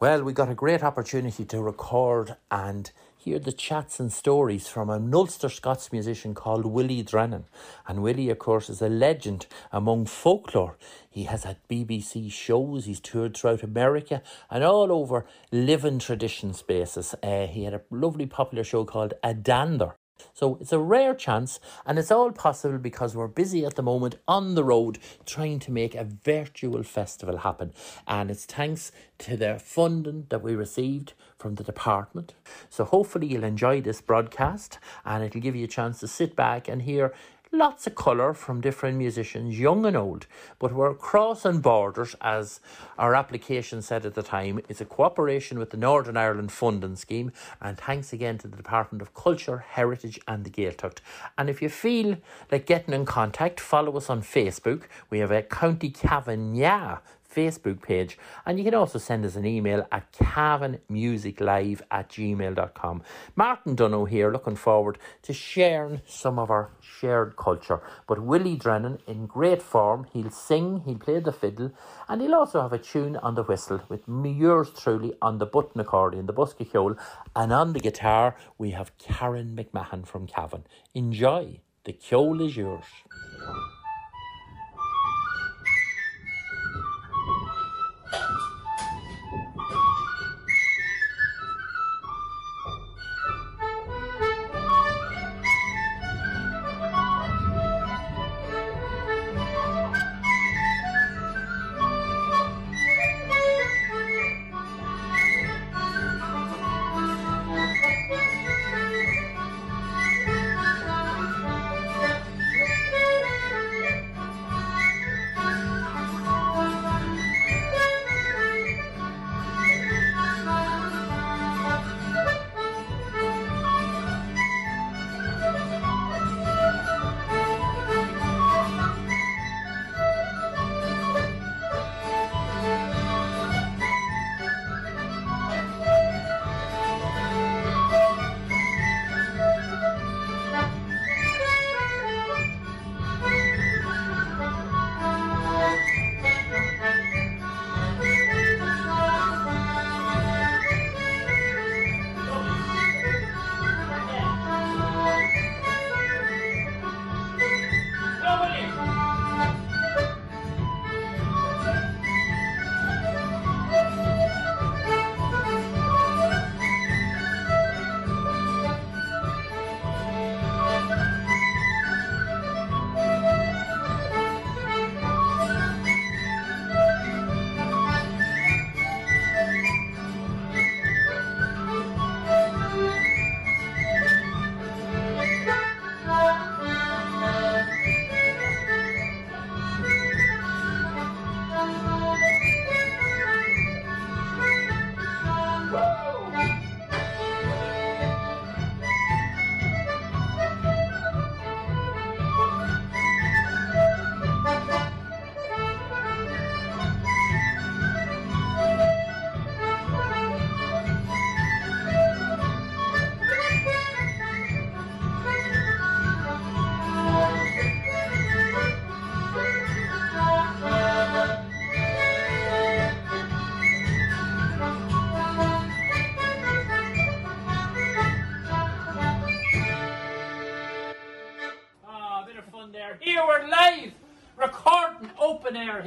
Well, we got a great opportunity to record and hear the chats and stories from an Ulster Scots musician called Willie Drennan. And Willie, of course, is a legend among folklore. He has had BBC shows, he's toured throughout America and all over living tradition spaces. Uh, he had a lovely popular show called Adander so it's a rare chance, and it's all possible because we're busy at the moment on the road trying to make a virtual festival happen. And it's thanks to the funding that we received from the department. So hopefully you'll enjoy this broadcast and it'll give you a chance to sit back and hear lots of colour from different musicians, young and old, but we're crossing borders as our application said at the time. It's a cooperation with the Northern Ireland Funding Scheme, and thanks again to the Department of Culture, Heritage and the Gaeltacht. And if you feel like getting in contact, follow us on Facebook. We have a County Cavan Yeah Facebook page. And you can also send us an email at cavanmusiclive at gmail.com. Martin Donohoe here, looking forward to sharing some of our shared culture. But Willie Drennan, in great form, he'll sing, he'll play the fiddle, and he'll also have a tune on the whistle with yours truly on the button accordion, the bosca ceoil, and on the guitar we have Karen McMahon from Cavan. Enjoy. The Ceol is yours.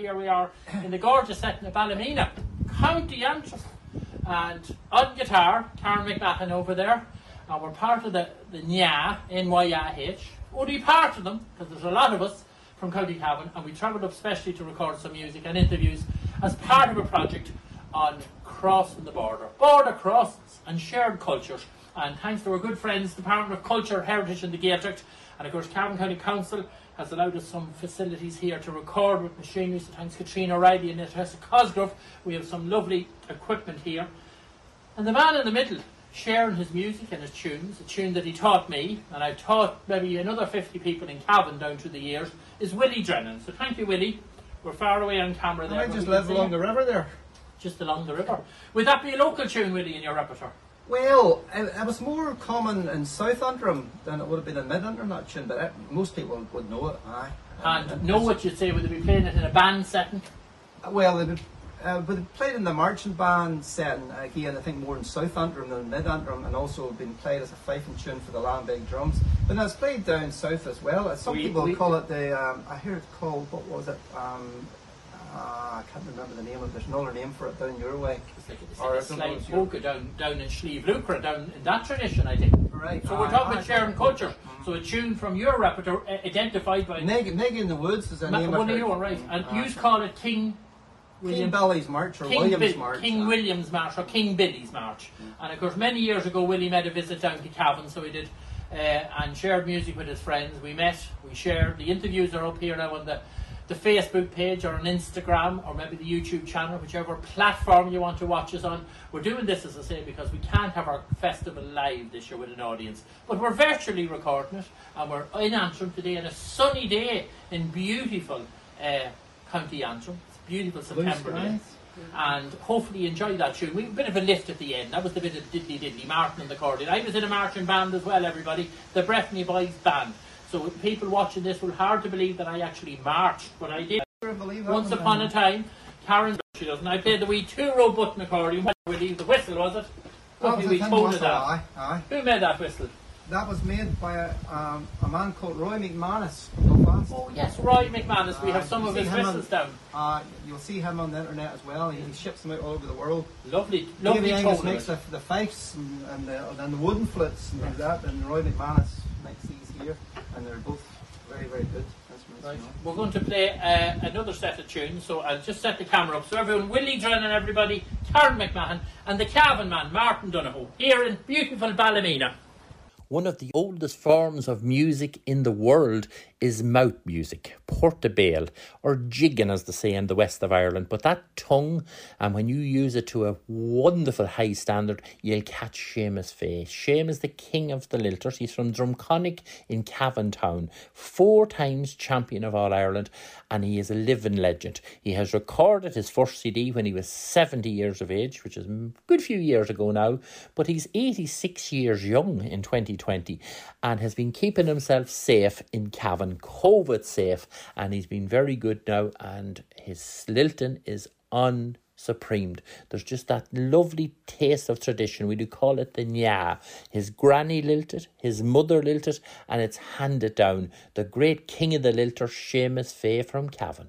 Here we are in the gorgeous setting of Ballymena, County Antrim. And on guitar, Karen McMahon over there. And we're part of the, the NYA, N-Y-A-H. Only part of them, because there's a lot of us from County Cavan, and we travelled up specially to record some music and interviews as part of a project on crossing the border, border crossings and shared cultures. And thanks to our good friends, Department of Culture, Heritage and the Gaeltacht, and of course Cavan County Council has allowed us some facilities here to record with machinery. So thanks Katrina O'Reilly and Natasha Cosgrove, we have some lovely equipment here. And the man in the middle, sharing his music and his tunes, a tune that he taught me, and I've taught maybe another 50 people in Cavan down through the years, is Willie Drennan. So thank you, Willie. We're far away on camera there. I just live along the river there. Just along the river. Would that be a local tune, Willie, in your repertoire? Well, it, it, was more common in South Antrim than it would have been in Mid Antrim, that tune, but it, most people would know it, aye. And, and know what you'd say, would they be playing it in a band setting? Well, they would, uh, we played in the marching band setting again. I think more in South Antrim than Mid Antrim, and also been played as a fifing tune for the Lambeg drums. But now it's played down south as well. Some We- people we- call it the. Um, I hear it called what was it? Um, uh, I can't remember the name of it. There's another name for it down your way. It's like, it's Or like a I don't know slight if you're- polka down, down in Sliabh Luachra, down in that tradition, I think. Right. So we're talking aye. about sharing culture. So a tune from your repertoire, uh, identified by Nig, Nig in the Woods is the Ma- name one of of it. your, right? And Aye. you call it King King Billy's March or King, Williams Bi- March. King aye. William's March or King Billy's March. And of course, many years ago, Willie made a visit down to Cavan, so he did, uh, and shared music with his friends. We met, we shared. The interviews are up here now on the, the Facebook page or on Instagram or maybe the YouTube channel, whichever platform you want to watch us on. We're doing this, as I say, because we can't have our festival live this year with an audience, but we're virtually recording it, and we're in Antrim today on a sunny day in beautiful uh, County Antrim. It's beautiful September day and hopefully you enjoy that tune. We a bit of a lift at the end. That was the bit of diddly diddly, Martin on the accordion. I was in a marching band as well, everybody. The Breffney Boys band. So people watching this will hard to believe that I actually marched, but I did. I Once upon uh, a time, Karen she doesn't. I played the wee two-row button accordion. What we leave the whistle, was it? that was wee a tin tone of whistle, that. aye, aye. Who made that whistle? That was made by a, um, a man called Roy McManus. Oh yes, Roy McManus. We have some of his him on- whistles down. Uh, you'll see him on the internet as well. He, he ships them out all over the world. Lovely, lovely Angus makes the, the fifes and, and, the, and the wooden flutes and things like that, and Roy McManus makes these here, and they're both very, very good. Right. We're going to play uh, another set of tunes, so I'll just set the camera up. So everyone, Willie Drennan, everybody, Karen McMahon, and the Cavan man, Martin Donohoe, here in beautiful Ballymena. One of the oldest forms of music in the world is mouth music, portabale, or jigging as they say in the west of Ireland. But that tongue, and when you use it to a wonderful high standard, you'll catch Seamus Fay. Seamus the king of the lilters. He's from Drumconnick in Cavan Town, four times champion of All Ireland, and he is a living legend. He has recorded his first CD when he was 70 years of age, which is a good few years ago now, but he's 86 years young in 2020 and has been keeping himself safe in Cavan, COVID safe, and he's been very good now, and his lilting is unsupremed. There's just that lovely taste of tradition. We do call it the nya. His granny lilted, his mother lilted, and it's handed down. The great king of the lilter, Seamus Fay from Cavan.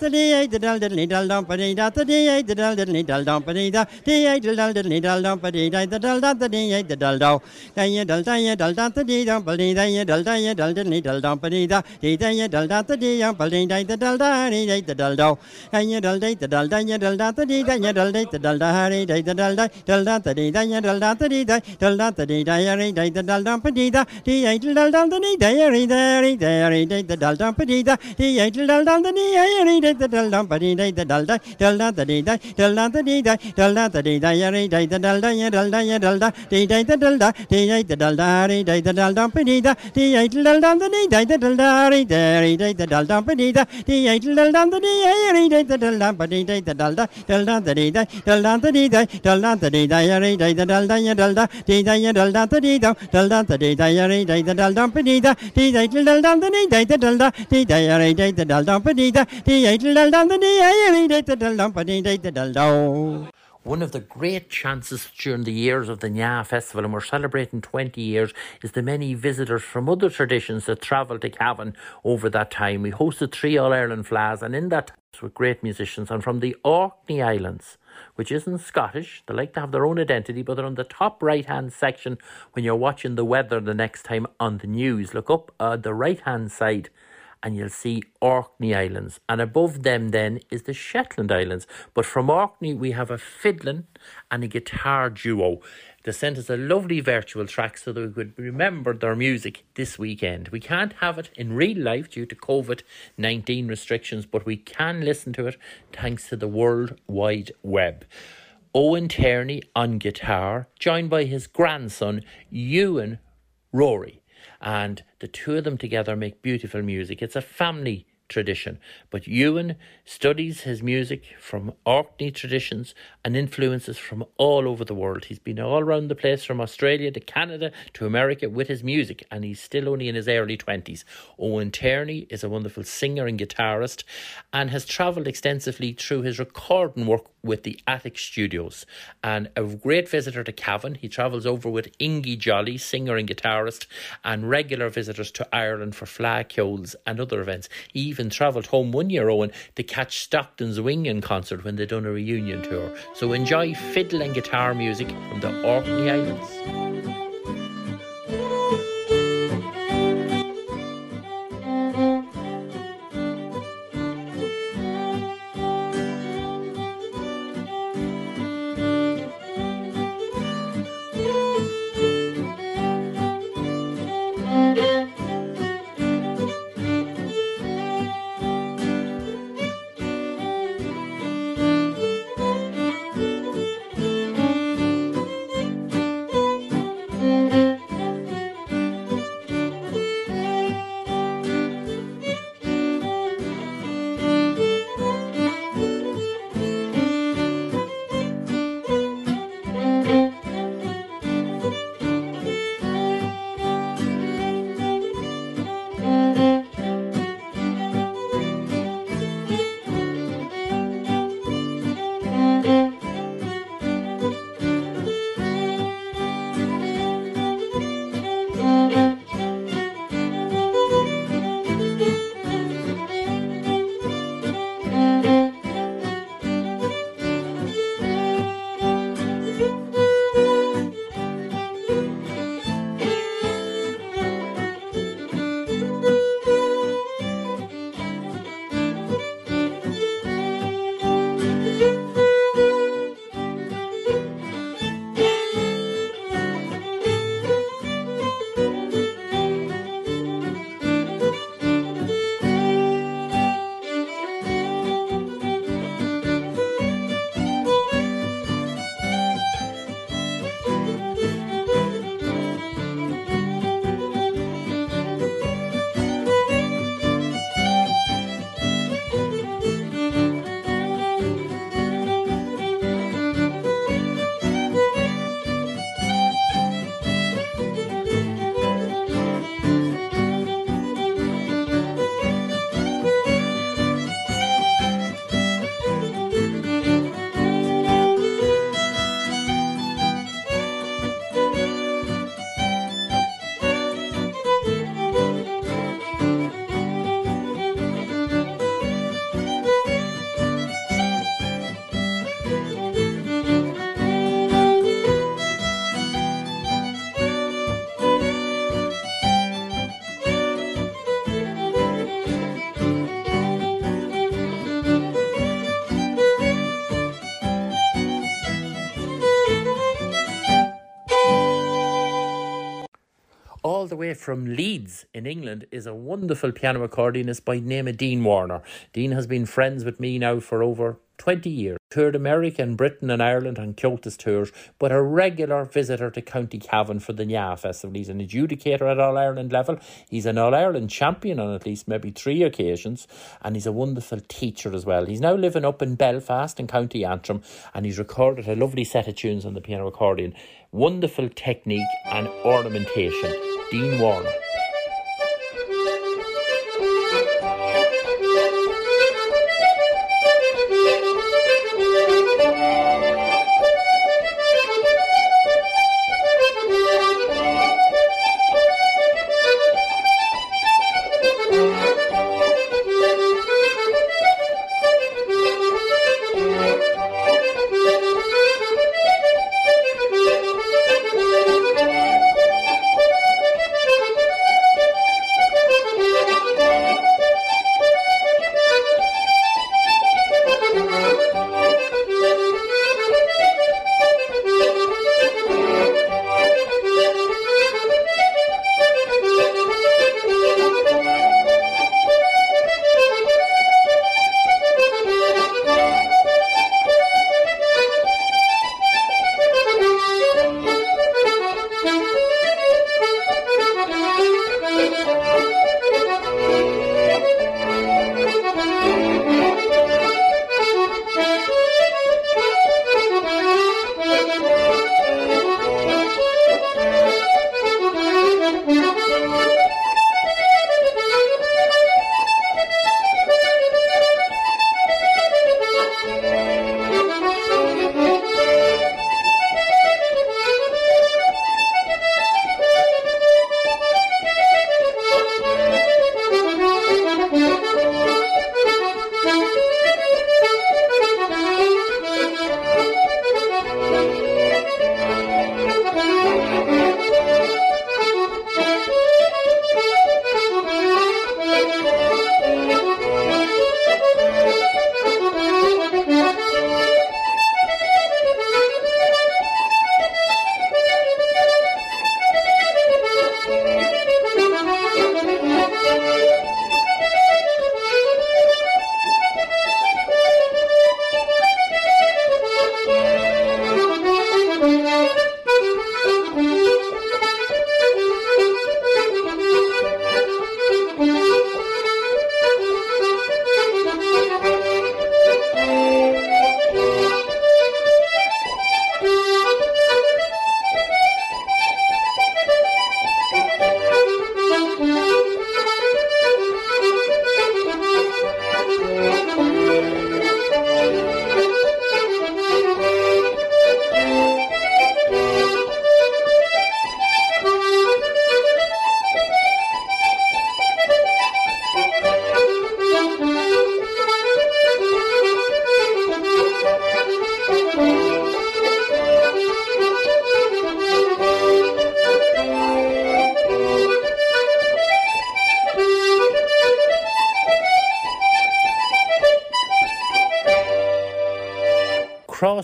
da dee ay da dal diddly dal dum pa dee da da dee ay da dal diddly dal dum pa dee da dee ay da dal diddly dal dum pa dee da da dal da da dee ay da dal dal da ye dal da ye dal da da dee dum pa dee da ye dal da ye dal diddly dal dum pa dee da dee da ye dal da da dee dum pa dee da da dal da dee da da dal dal da ye dal da da dal da ye dal da da dee da ye dal da da dal da dee da da dal da dal da da dee da ye dal da da dee da dal da da dee da ye da da dal da da da da ba dee da da da da da da da dee da da da da dee da da da da dee da ya re da da da da ya da da ya da da dee da da da da dee da da da da re da da da da ba dee da dee da da da da dee da da da da re da re da da da da ba dee da dee da da da da dee ya re da da da da ba dee da da da da da da da dee da da da da dee da da da da dee da ya re da da da da ya da da dee da ya da da da dee da da da da dee da ya re da da da da ba dee da dee da da da dee da da da da dee da ya re da da da da ba dee da dee one of the great chances during the years of the Nya Festival, and we're celebrating 20 years, is the many visitors from other traditions that travel to Cavan over that time. We hosted three All Ireland Fleadhs, and in that with great musicians, and from the Orkney Islands, which isn't Scottish. They like to have their own identity, but they're on the top right hand section when you're watching the weather the next time on the news. Look up uh, the right hand side and you'll see Orkney Islands. And above them then is the Shetland Islands. But from Orkney we have a fiddling and a guitar duo. They sent us a lovely virtual track so that we could remember their music this weekend. We can't have it in real life due to COVID 19 restrictions, but we can listen to it thanks to the World Wide Web. Owen Tierney on guitar, joined by his grandson, Ewan Rory. And the two of them together make beautiful music. It's a family tradition. But Ewan studies his music from Orkney traditions and influences from all over the world. He's been all around the place from Australia to Canada to America with his music, and he's still only in his early 20s. Owen Tierney is a wonderful singer and guitarist and has travelled extensively through his recording work with the Attic Studios. And a great visitor to Cavan, he travels over with Ingy Jolly, singer and guitarist, and regular visitors to Ireland for Fleadh Cheoils and other events. He even travelled home one year, Owen, to catch Stockton's Wing in concert when they done a reunion tour. So enjoy fiddle and guitar music from the Orkney Islands. From Leeds in England is a wonderful piano accordionist by name of Dean Warner. Dean has been friends with me now for over 20 years. Toured America and Britain and Ireland on Comhaltas tours, but a regular visitor to County Cavan for the Nya Festival. He's an adjudicator at All Ireland level. He's an All Ireland champion on at least maybe three occasions, and he's a wonderful teacher as well. He's now living up in Belfast in County Antrim, and he's recorded a lovely set of tunes on the piano accordion. Wonderful technique and ornamentation. Dean Warner.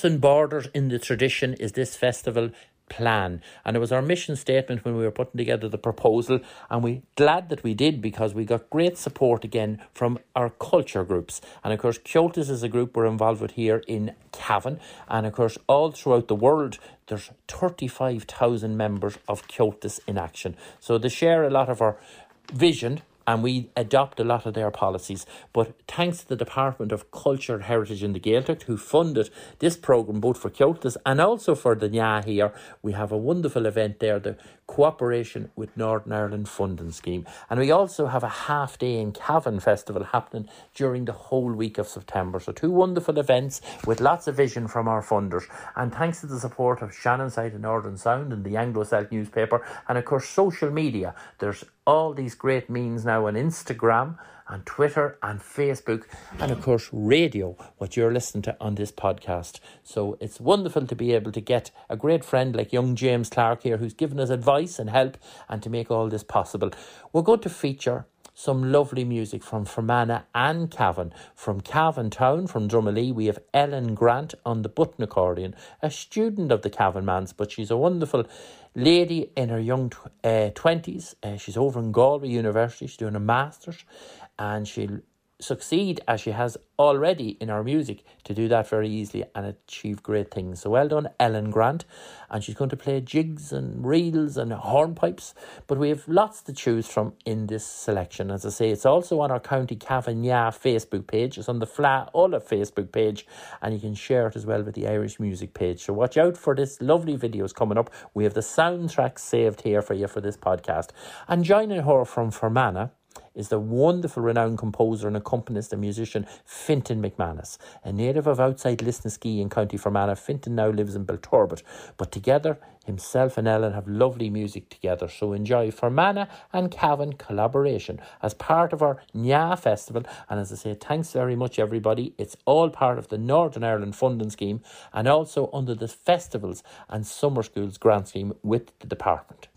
Crossing borders in the tradition is this festival plan. And it was our mission statement when we were putting together the proposal, and we glad that we did because we got great support again from our culture groups. And of course, Comhaltas is a group we're involved with here in Cavan, and of course, all throughout the world. There's 35,000 members of Comhaltas in action. So they share a lot of our vision and we adopt a lot of their policies. But thanks to the Department of Culture, Heritage and the Gaeltacht, who funded this programme both for Comhaltas and also for the NIA here, we have a wonderful event there, the cooperation with Northern Ireland Funding Scheme. And we also have a half day in Cavan Festival happening during the whole week of September. So two wonderful events with lots of vision from our funders. And thanks to the support of Shannonside and Northern Sound and the Anglo Celt newspaper, and of course social media, there's all these great means now on Instagram and Twitter and Facebook, and of course, radio, what you're listening to on this podcast. So it's wonderful to be able to get a great friend like young James Clark here who's given us advice and help and to make all this possible. We're going to feature some lovely music from Fermanagh and Cavan. From Cavan Town, from Drumalee, we have Ellen Grant on the button accordion, a student of the Cavan Mans, but she's a wonderful lady in her young uh, 20s. Uh, she's over in Galway University, she's doing a master's, and she'll succeed as she has already in her music to do that very easily and achieve great things. So well done, Ellen Grant. And she's going to play jigs and reels and hornpipes. But we have lots to choose from in this selection. As I say, it's also on our County Cavan Niah Facebook page. It's on the Fla Ola Facebook page. And you can share it as well with the Irish Music page. So watch out for this lovely videos coming up. We have the soundtrack saved here for you for this podcast. And joining her from Fermanagh is the wonderful renowned composer and accompanist and musician Fintan McManus. A native of outside Lisnaskea in County Fermanagh, Fintan now lives in Belturbet. But together, himself and Ellen have lovely music together. So enjoy Fermanagh and Cavan collaboration as part of our Nya Festival. And as I say, thanks very much, everybody. It's all part of the Northern Ireland Funding Scheme and also under the Festivals and Summer Schools Grant Scheme with the department.